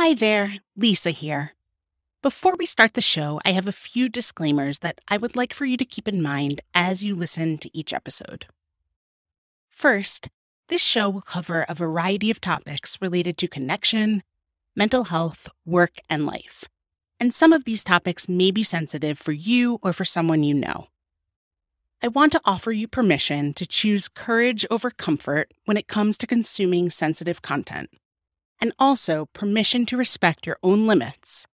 Hi there, Lisa here. Before we start the show, I have a few disclaimers that I would like for you to keep in mind as you listen to each episode. First, this show will cover a variety of topics related to connection, mental health, work, and life. And some of these topics may be sensitive for you or for someone you know. I want to offer you permission to choose courage over comfort when it comes to consuming sensitive content, and also permission to respect your own limits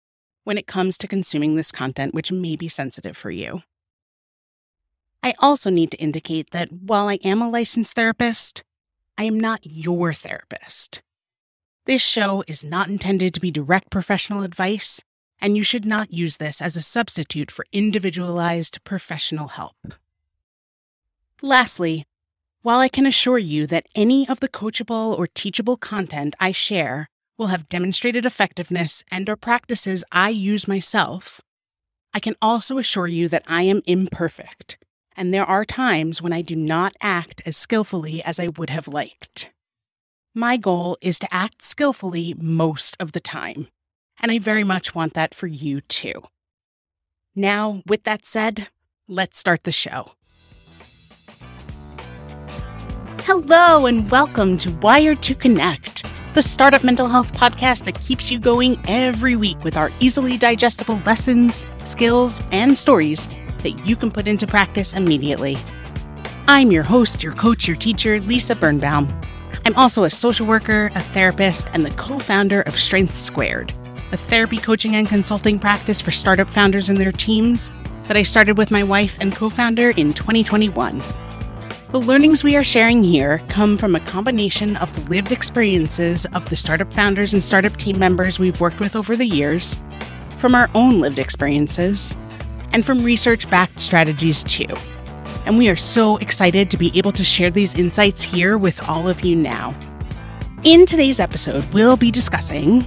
when it comes to consuming this content, which may be sensitive for you. I also need to indicate that while I am a licensed therapist, I am not your therapist. This show is not intended to be direct professional advice, and you should not use this as a substitute for individualized professional help. Lastly, while I can assure you that any of the coachable or teachable content I share will have demonstrated effectiveness and or practices I use myself, I can also assure you that I am imperfect, and there are times when I do not act as skillfully as I would have liked. My goal is to act skillfully most of the time, and I very much want that for you too. Now, with that said, let's start the show. Hello, and welcome to Wired to Connect, the startup mental health podcast that keeps you going every week with our easily digestible lessons, skills, and stories that you can put into practice immediately. I'm your host, your coach, your teacher, Lisa Birnbaum. I'm also a social worker, a therapist, and the co founder of Strength Squared, a therapy coaching and consulting practice for startup founders and their teams that I started with my wife and co founder in 2021. The learnings we are sharing here come from a combination of the lived experiences of the startup founders and startup team members we've worked with over the years, from our own lived experiences, and from research backed strategies too. And we are so excited to be able to share these insights here with all of you now. In today's episode, we'll be discussing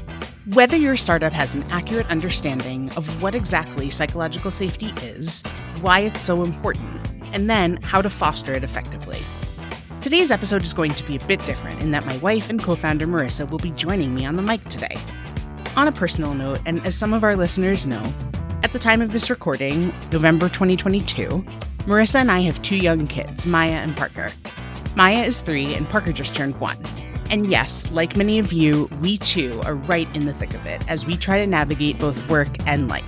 whether your startup has an accurate understanding of what exactly psychological safety is, why it's so important, and then how to foster it effectively. Today's episode is going to be a bit different in that my wife and co founder Marisa will be joining me on the mic today. On a personal note, and as some of our listeners know, at the time of this recording, November 2022, Marisa and I have two young kids, Maya and Parker. Maya is three, and Parker just turned one. And yes, like many of you, we too are right in the thick of it as we try to navigate both work and life.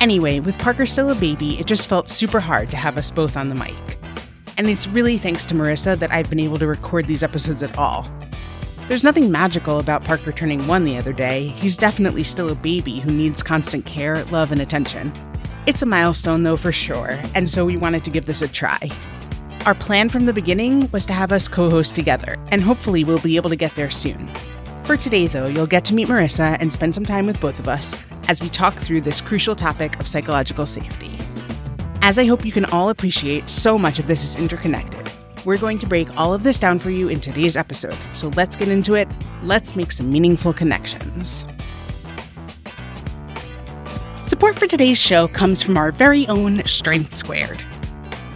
Anyway, with Parker still a baby, it just felt super hard to have us both on the mic. And it's really thanks to Marisa that I've been able to record these episodes at all. There's nothing magical about Parker turning one the other day. He's definitely still a baby who needs constant care, love, and attention. It's a milestone, though, for sure, and so we wanted to give this a try. Our plan from the beginning was to have us co host together, and hopefully we'll be able to get there soon. For today, though, you'll get to meet Marisa and spend some time with both of us as we talk through this crucial topic of psychological safety. As I hope you can all appreciate, so much of this is interconnected. We're going to break all of this down for you in today's episode, so let's get into it. Let's make some meaningful connections. Support for today's show comes from our very own Strength Squared.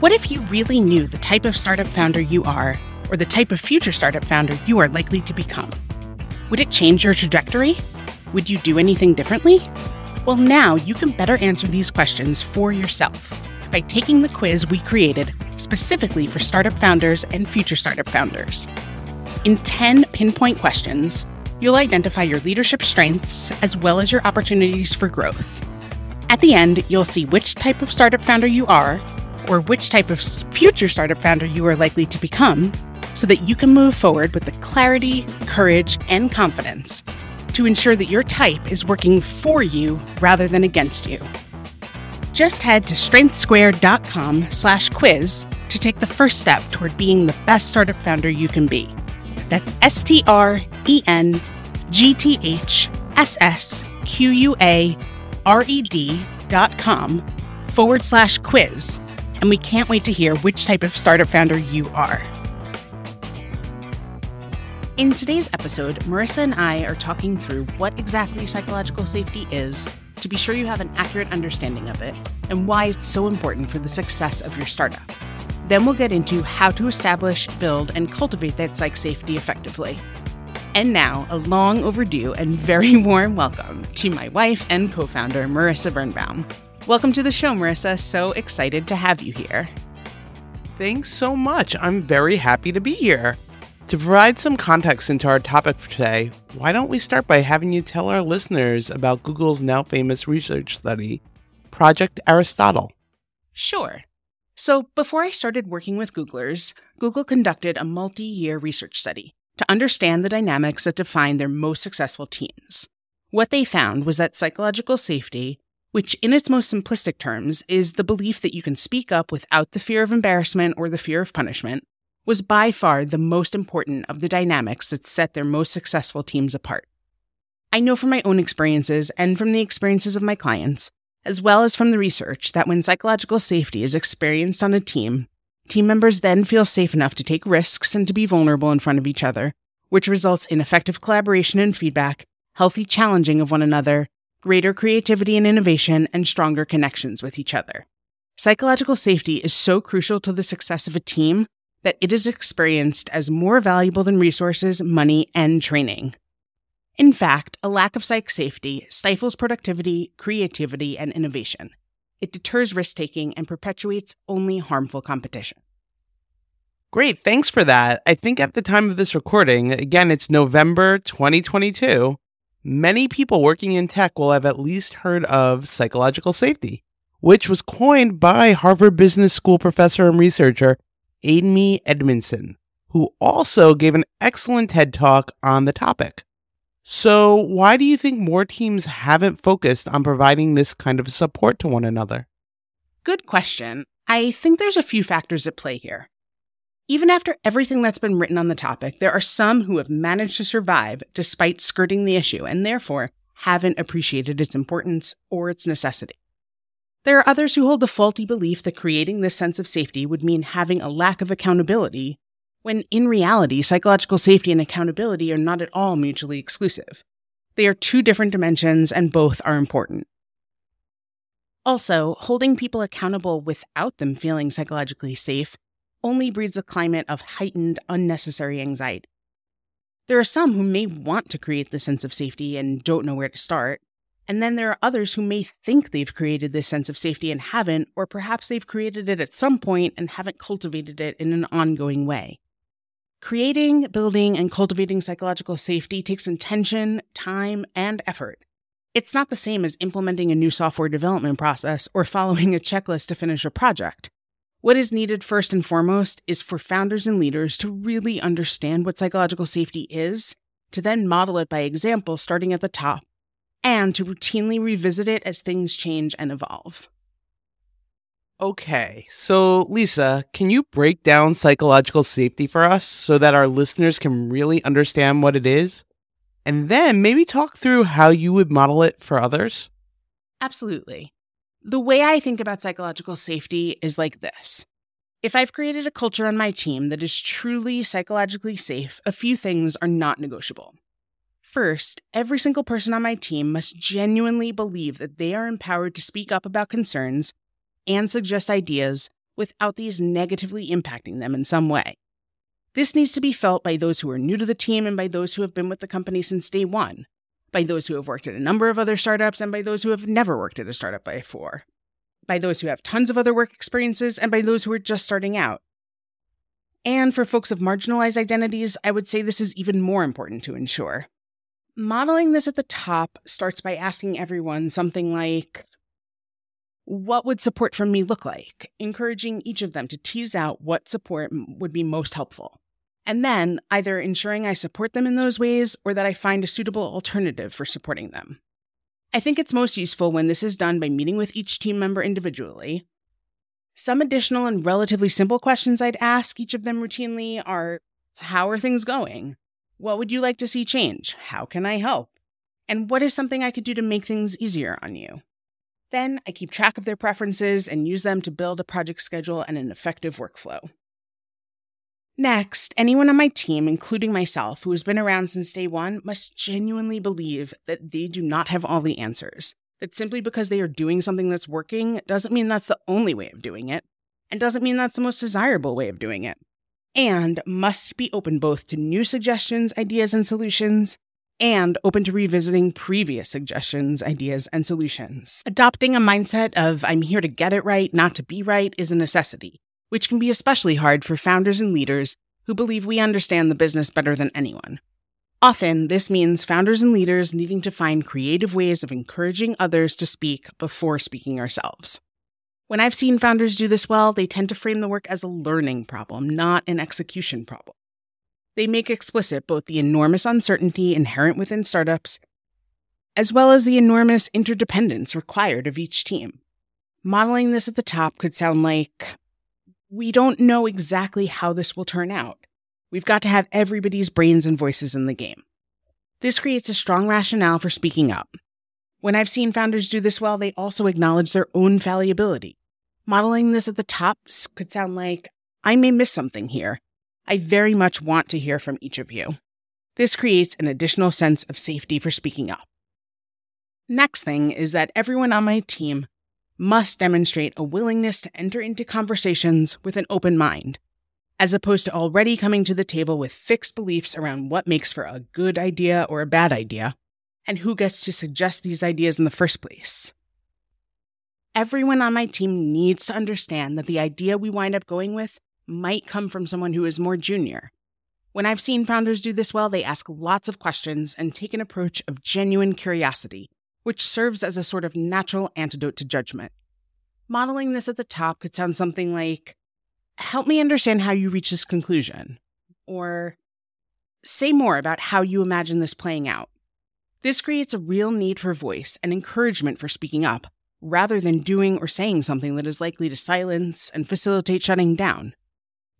What if you really knew the type of startup founder you are, or the type of future startup founder you are likely to become? Would it change your trajectory? Would you do anything differently? Well, now you can better answer these questions for yourself by taking the quiz we created specifically for startup founders and future startup founders. In 10 pinpoint questions, you'll identify your leadership strengths as well as your opportunities for growth. At the end, you'll see which type of startup founder you are, or which type of future startup founder you are likely to become, so that you can move forward with the clarity, courage, and confidence to ensure that your type is working for you rather than against you. Just head to strengthsquared.com slash quiz to take the first step toward being the best startup founder you can be. That's S-T-R-E-N-G-T-H-S-S-Q-U-A-R-E-D dot com forward slash quiz. And we can't wait to hear which type of startup founder you are. In today's episode, Marisa and I are talking through what exactly psychological safety is to be sure you have an accurate understanding of it and why it's so important for the success of your startup. Then we'll get into how to establish, build, and cultivate that psych safety effectively. And now, a long overdue and very warm welcome to my wife and co founder, Marisa Birnbaum. Welcome to the show, Marisa. So excited to have you here. Thanks so much. I'm very happy to be here. To provide some context into our topic for today, why don't we start by having you tell our listeners about Google's now famous research study, Project Aristotle? Sure. So, before I started working with Googlers, Google conducted a multi year research study to understand the dynamics that define their most successful teams. What they found was that psychological safety, which in its most simplistic terms is the belief that you can speak up without the fear of embarrassment or the fear of punishment, was by far the most important of the dynamics that set their most successful teams apart. I know from my own experiences and from the experiences of my clients, as well as from the research, that when psychological safety is experienced on a team, Team members then feel safe enough to take risks and to be vulnerable in front of each other, which results in effective collaboration and feedback, healthy challenging of one another, greater creativity and innovation, and stronger connections with each other. Psychological safety is so crucial to the success of a team that it is experienced as more valuable than resources, money, and training. In fact, a lack of psych safety stifles productivity, creativity, and innovation. It deters risk taking and perpetuates only harmful competition. Great, thanks for that. I think at the time of this recording, again, it's November 2022, many people working in tech will have at least heard of psychological safety, which was coined by Harvard Business School professor and researcher Amy Edmondson, who also gave an excellent TED talk on the topic. So, why do you think more teams haven't focused on providing this kind of support to one another? Good question. I think there's a few factors at play here. Even after everything that's been written on the topic, there are some who have managed to survive despite skirting the issue and therefore haven't appreciated its importance or its necessity. There are others who hold the faulty belief that creating this sense of safety would mean having a lack of accountability when in reality, psychological safety and accountability are not at all mutually exclusive. They are two different dimensions, and both are important. Also, holding people accountable without them feeling psychologically safe only breeds a climate of heightened, unnecessary anxiety. There are some who may want to create the sense of safety and don't know where to start, and then there are others who may think they've created this sense of safety and haven't, or perhaps they've created it at some point and haven't cultivated it in an ongoing way. Creating, building, and cultivating psychological safety takes intention, time, and effort. It's not the same as implementing a new software development process or following a checklist to finish a project. What is needed first and foremost is for founders and leaders to really understand what psychological safety is, to then model it by example starting at the top, and to routinely revisit it as things change and evolve. Okay, so Lisa, can you break down psychological safety for us so that our listeners can really understand what it is? And then maybe talk through how you would model it for others? Absolutely. The way I think about psychological safety is like this. If I've created a culture on my team that is truly psychologically safe, a few things are not negotiable. First, every single person on my team must genuinely believe that they are empowered to speak up about concerns and suggest ideas without these negatively impacting them in some way. This needs to be felt by those who are new to the team and by those who have been with the company since day one, by those who have worked at a number of other startups and by those who have never worked at a startup before, by those who have tons of other work experiences and by those who are just starting out. And for folks of marginalized identities, I would say this is even more important to ensure. Modeling this at the top starts by asking everyone something like what would support from me look like? Encouraging each of them to tease out what support would be most helpful. And then either ensuring I support them in those ways or that I find a suitable alternative for supporting them. I think it's most useful when this is done by meeting with each team member individually. Some additional and relatively simple questions I'd ask each of them routinely are How are things going? What would you like to see change? How can I help? And what is something I could do to make things easier on you? Then I keep track of their preferences and use them to build a project schedule and an effective workflow. Next, anyone on my team, including myself, who has been around since day one, must genuinely believe that they do not have all the answers. That simply because they are doing something that's working doesn't mean that's the only way of doing it, and doesn't mean that's the most desirable way of doing it. And must be open both to new suggestions, ideas, and solutions, and open to revisiting previous suggestions, ideas, and solutions. Adopting a mindset of I'm here to get it right, not to be right, is a necessity, which can be especially hard for founders and leaders who believe we understand the business better than anyone. Often, this means founders and leaders needing to find creative ways of encouraging others to speak before speaking ourselves. When I've seen founders do this well, they tend to frame the work as a learning problem, not an execution problem. They make explicit both the enormous uncertainty inherent within startups, as well as the enormous interdependence required of each team. Modeling this at the top could sound like we don't know exactly how this will turn out. We've got to have everybody's brains and voices in the game. This creates a strong rationale for speaking up. When I've seen founders do this well, they also acknowledge their own fallibility. Modeling this at the top could sound like, I may miss something here. I very much want to hear from each of you. This creates an additional sense of safety for speaking up. Next thing is that everyone on my team must demonstrate a willingness to enter into conversations with an open mind as opposed to already coming to the table with fixed beliefs around what makes for a good idea or a bad idea, and who gets to suggest these ideas in the first place. Everyone on my team needs to understand that the idea we wind up going with might come from someone who is more junior. When I've seen founders do this well, they ask lots of questions and take an approach of genuine curiosity, which serves as a sort of natural antidote to judgment. Modeling this at the top could sound something like help me understand how you reach this conclusion. Or say more about how you imagine this playing out. This creates a real need for voice and encouragement for speaking up, rather than doing or saying something that is likely to silence and facilitate shutting down.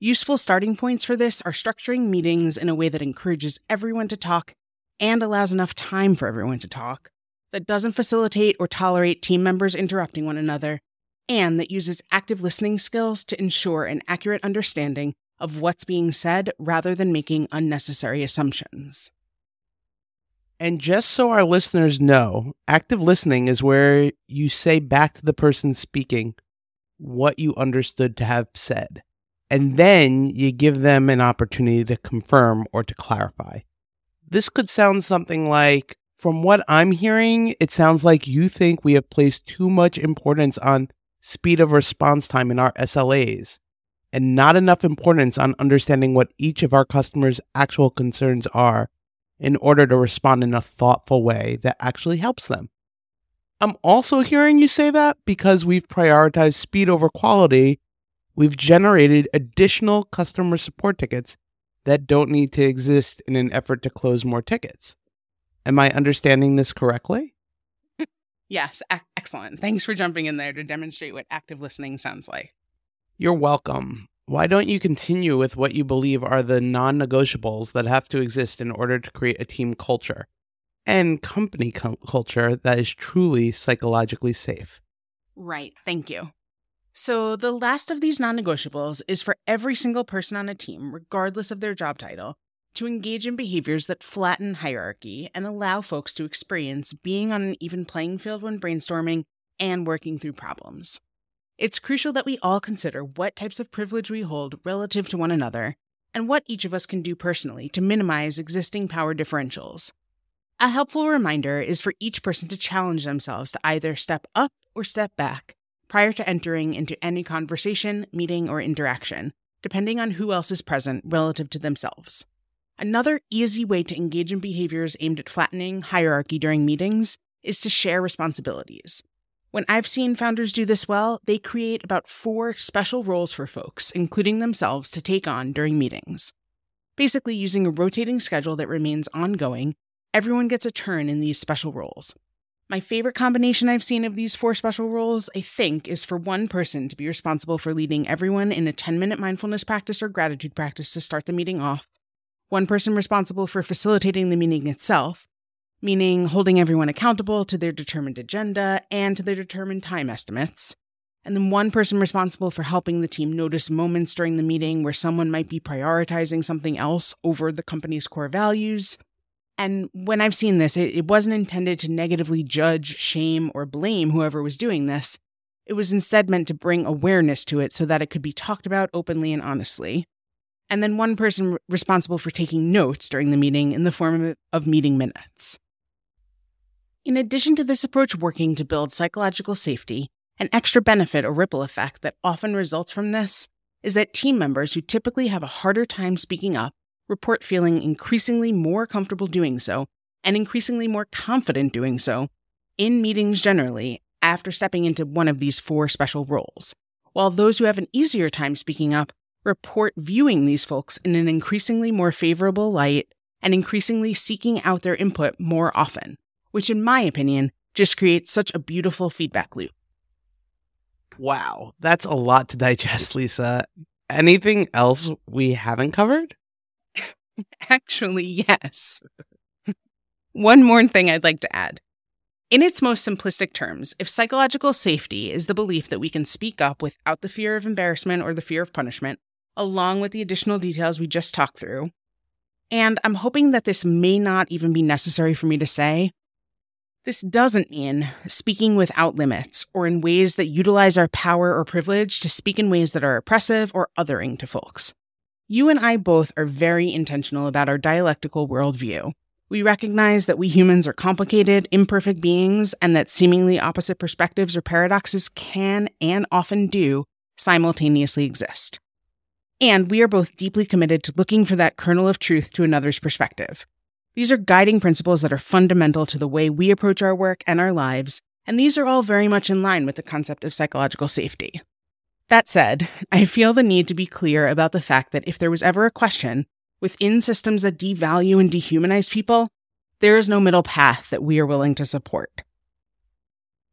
Useful starting points for this are structuring meetings in a way that encourages everyone to talk and allows enough time for everyone to talk, that doesn't facilitate or tolerate team members interrupting one another, and that uses active listening skills to ensure an accurate understanding of what's being said rather than making unnecessary assumptions. And just so our listeners know, active listening is where you say back to the person speaking what you understood to have said. And then you give them an opportunity to confirm or to clarify. This could sound something like From what I'm hearing, it sounds like you think we have placed too much importance on speed of response time in our SLAs, and not enough importance on understanding what each of our customers' actual concerns are in order to respond in a thoughtful way that actually helps them. I'm also hearing you say that because we've prioritized speed over quality, we've generated additional customer support tickets that don't need to exist in an effort to close more tickets. Am I understanding this correctly? Yes, excellent. Thanks for jumping in there to demonstrate what active listening sounds like. You're welcome. Why don't you continue with what you believe are the non negotiables that have to exist in order to create a team culture and company com- culture that is truly psychologically safe? Right, thank you. So, the last of these non negotiables is for every single person on a team, regardless of their job title, to engage in behaviors that flatten hierarchy and allow folks to experience being on an even playing field when brainstorming and working through problems. It's crucial that we all consider what types of privilege we hold relative to one another and what each of us can do personally to minimize existing power differentials. A helpful reminder is for each person to challenge themselves to either step up or step back prior to entering into any conversation, meeting, or interaction, depending on who else is present relative to themselves. Another easy way to engage in behaviors aimed at flattening hierarchy during meetings is to share responsibilities. When I've seen founders do this well, they create about four special roles for folks, including themselves, to take on during meetings. Basically, using a rotating schedule that remains ongoing, everyone gets a turn in these special roles. My favorite combination I've seen of these four special roles, I think, is for one person to be responsible for leading everyone in a 10 minute mindfulness practice or gratitude practice to start the meeting off, one person responsible for facilitating the meeting itself, meaning holding everyone accountable to their determined agenda and to their determined time estimates, and then one person responsible for helping the team notice moments during the meeting where someone might be prioritizing something else over the company's core values. And when I've seen this, it, it wasn't intended to negatively judge, shame, or blame whoever was doing this. It was instead meant to bring awareness to it so that it could be talked about openly and honestly. and then one person responsible for taking notes during the meeting in the form of meeting minutes. In addition to this approach working to build psychological safety, an extra benefit or ripple effect that often results from this is that team members who typically have a harder time speaking up report feeling increasingly more comfortable doing so and increasingly more confident doing so in meetings generally after stepping into one of these four special roles, while those who have an easier time speaking up report viewing these folks in an increasingly more favorable light and increasingly seeking out their input more often, which, in my opinion, just creates such a beautiful feedback loop. Wow, that's a lot to digest, Lisa. Anything else we haven't covered? Actually, yes. One more thing I'd like to add. In its most simplistic terms, if psychological safety is the belief that we can speak up without the fear of embarrassment or the fear of punishment, along with the additional details we just talked through. And I'm hoping that this may not even be necessary for me to say. This doesn't mean speaking without limits or in ways that utilize our power or privilege to speak in ways that are oppressive or othering to folks. You and I both are very intentional about our dialectical worldview. We recognize that we humans are complicated, imperfect beings, and that seemingly opposite perspectives or paradoxes can and often do simultaneously exist. And we are both deeply committed to looking for that kernel of truth to another's perspective. These are guiding principles that are fundamental to the way we approach our work and our lives, and these are all very much in line with the concept of psychological safety. That said, I feel the need to be clear about the fact that if there was ever a question within systems that devalue and dehumanize people, there is no middle path that we are willing to support.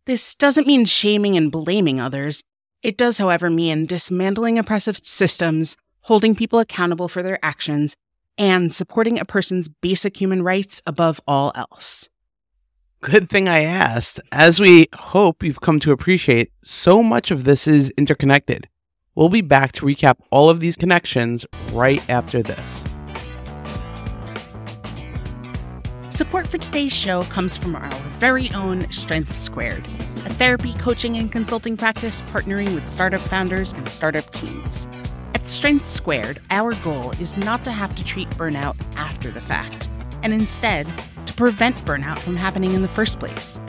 This doesn't mean shaming and blaming others, it does, however, mean dismantling oppressive systems, holding people accountable for their actions, and supporting a person's basic human rights above all else. Good thing I asked. As we hope you've come to appreciate, so much of this is interconnected. We'll be back to recap all of these connections right after this. Support for today's show comes from our very own Strength Squared, a therapy, coaching, and consulting practice partnering with startup founders and startup teams. At Strength Squared, our goal is not to have to treat burnout after the fact, and instead, to prevent burnout from happening in the first place.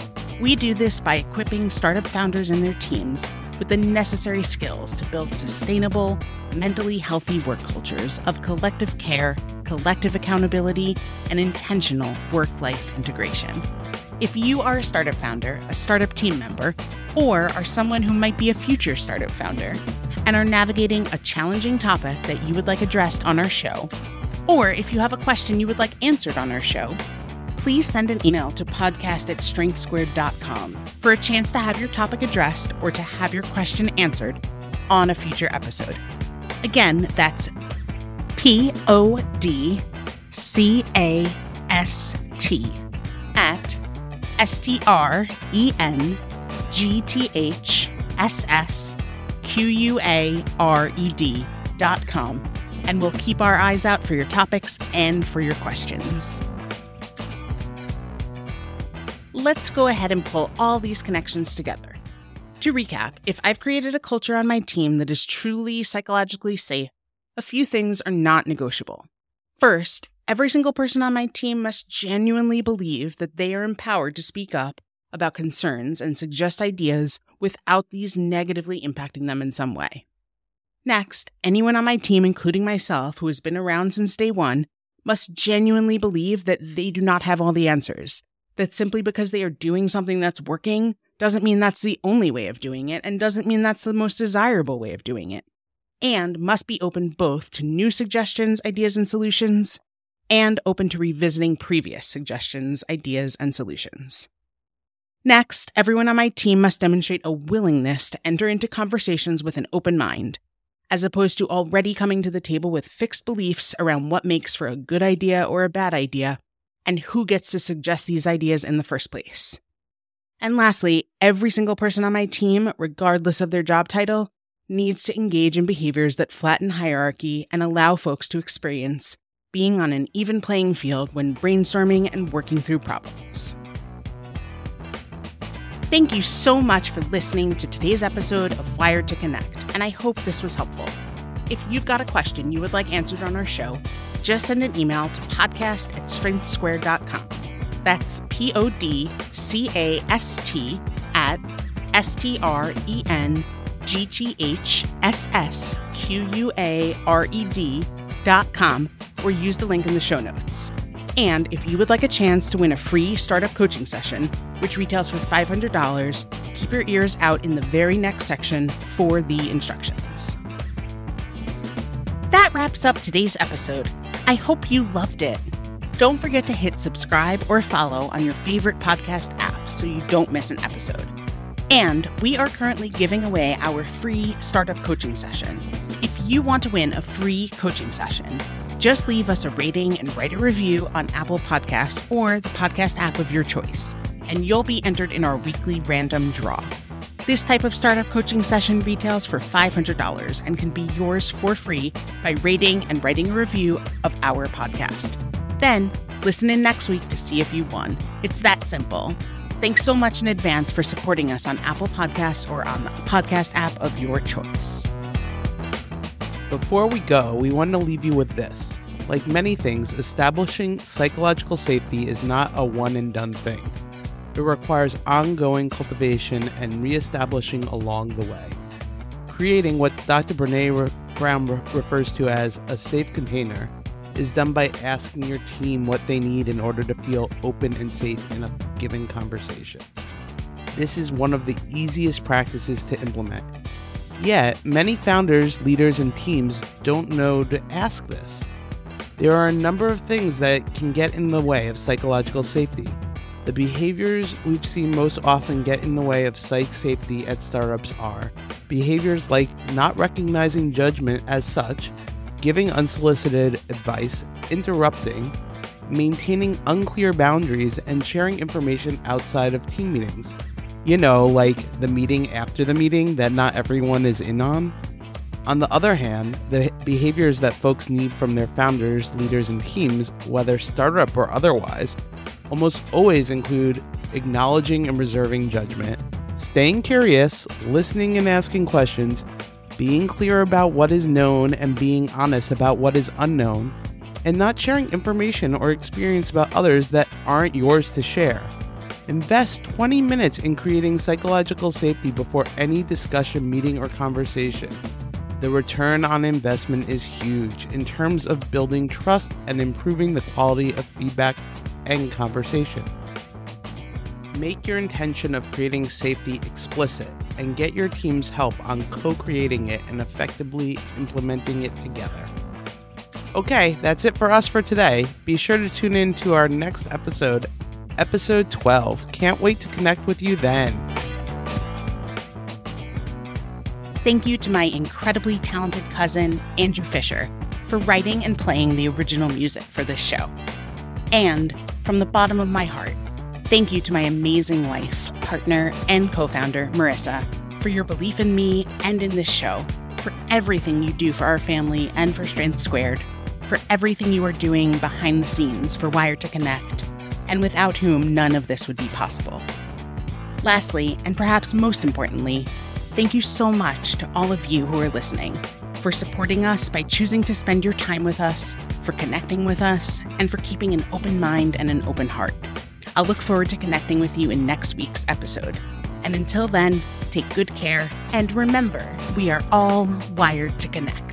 We do this by equipping startup founders and their teams with the necessary skills to build sustainable, mentally healthy work cultures of collective care, collective accountability, and intentional work life integration. If you are a startup founder, a startup team member, or are someone who might be a future startup founder, and are navigating a challenging topic that you would like addressed on our show, or if you have a question you would like answered on our show, please send an email to podcast at strengthsquared.com for a chance to have your topic addressed or to have your question answered on a future episode. Again, that's P O D C A S T at S T R E N G T H S S Q U A R E D dot com. And we'll keep our eyes out for your topics and for your questions let's go ahead and pull all these connections together. To recap, if I've created a culture on my team that is truly psychologically safe, a few things are not negotiable. First, every single person on my team must genuinely believe that they are empowered to speak up about concerns and suggest ideas without these negatively impacting them in some way. Next, anyone on my team, including myself, who has been around since day one, must genuinely believe that they do not have all the answers that simply because they are doing something that's working doesn't mean that's the only way of doing it and doesn't mean that's the most desirable way of doing it. And must be open both to new suggestions, ideas, and solutions, and open to revisiting previous suggestions, ideas, and solutions. Next, everyone on my team must demonstrate a willingness to enter into conversations with an open mind, as opposed to already coming to the table with fixed beliefs around what makes for a good idea or a bad idea and who gets to suggest these ideas in the first place. And lastly, every single person on my team, regardless of their job title, needs to engage in behaviors that flatten hierarchy and allow folks to experience being on an even playing field when brainstorming and working through problems. Thank you so much for listening to today's episode of Wired to Connect, and I hope this was helpful. if you've got a question you would like answered on our show, just send an email to podcast at strengthsquared.com. That's P O D C A S T at S T R E N G T H S S Q U A R E D dot com or use the link in the show notes. And if you would like a chance to win a free startup coaching session, which retails for $500, keep your ears out in the very next section for the instructions. That wraps up today's episode. I hope you loved it. Don't forget to hit subscribe or follow on your favorite podcast app so you don't miss an episode. And we are currently giving away our free startup coaching session. If you want to win a free coaching session, just leave us a rating and write a review on Apple Podcasts or the podcast app of your choice, and you'll be entered in our weekly random draw. This type of startup coaching session retails for $500 and can be yours for free by rating and writing a review of our podcast. Then, listen in next week to see if you won. It's that simple. Thanks so much in advance for supporting us on Apple Podcasts or on the podcast app of your choice. Before we go, we want to leave you with this. Like many things, establishing psychological safety is not a one and done thing. It requires ongoing cultivation and reestablishing along the way. Creating what Dr. Brene Brown refers to as a safe container is done by asking your team what they need in order to feel open and safe in a given conversation. This is one of the easiest practices to implement Yet, many founders, leaders, and teams don't know to ask this. There are a number of things that can get in the way of psychological safety. The behaviors we've seen most often get in the way of psych safety at startups are behaviors like not recognizing judgment as such, giving unsolicited advice, interrupting, maintaining unclear boundaries, and sharing information outside of team meetings you know, like the meeting after the meeting that not everyone is in on. On the other hand, the behaviors that folks need from their founders, leaders, and teams, whether startup or otherwise, almost always include acknowledging and reserving judgment, staying curious, listening and asking questions, being clear about what is known and being honest about what is unknown, and not sharing information or experience about others that aren't yours to share. Invest 20 minutes in creating psychological safety before any discussion, meeting, or conversation. The return on investment is huge in terms of building trust and improving the quality of feedback and conversation. Make your intention of creating safety explicit and get your team's help on co creating it and effectively implementing it together. Okay, that's it for us for today. Be sure to tune in to our next episode episode 12. Can't wait to connect with you then. Thank you to my incredibly talented cousin, Andrew Fisher, for writing and playing the original music for this show. And from the bottom of my heart, thank you to my amazing wife, partner, and co founder, Marisa, for your belief in me and in this show, for everything you do for our family and for Strength Squared, for everything you are doing behind the scenes for Wired to Connect and without whom none of this would be possible. Lastly, and perhaps most importantly, thank you so much to all of you who are listening for supporting us by choosing to spend your time with us, for connecting with us, and for keeping an open mind and an open heart. I'll look forward to connecting with you in next week's episode. And until then, take good care and remember, we are all wired to connect.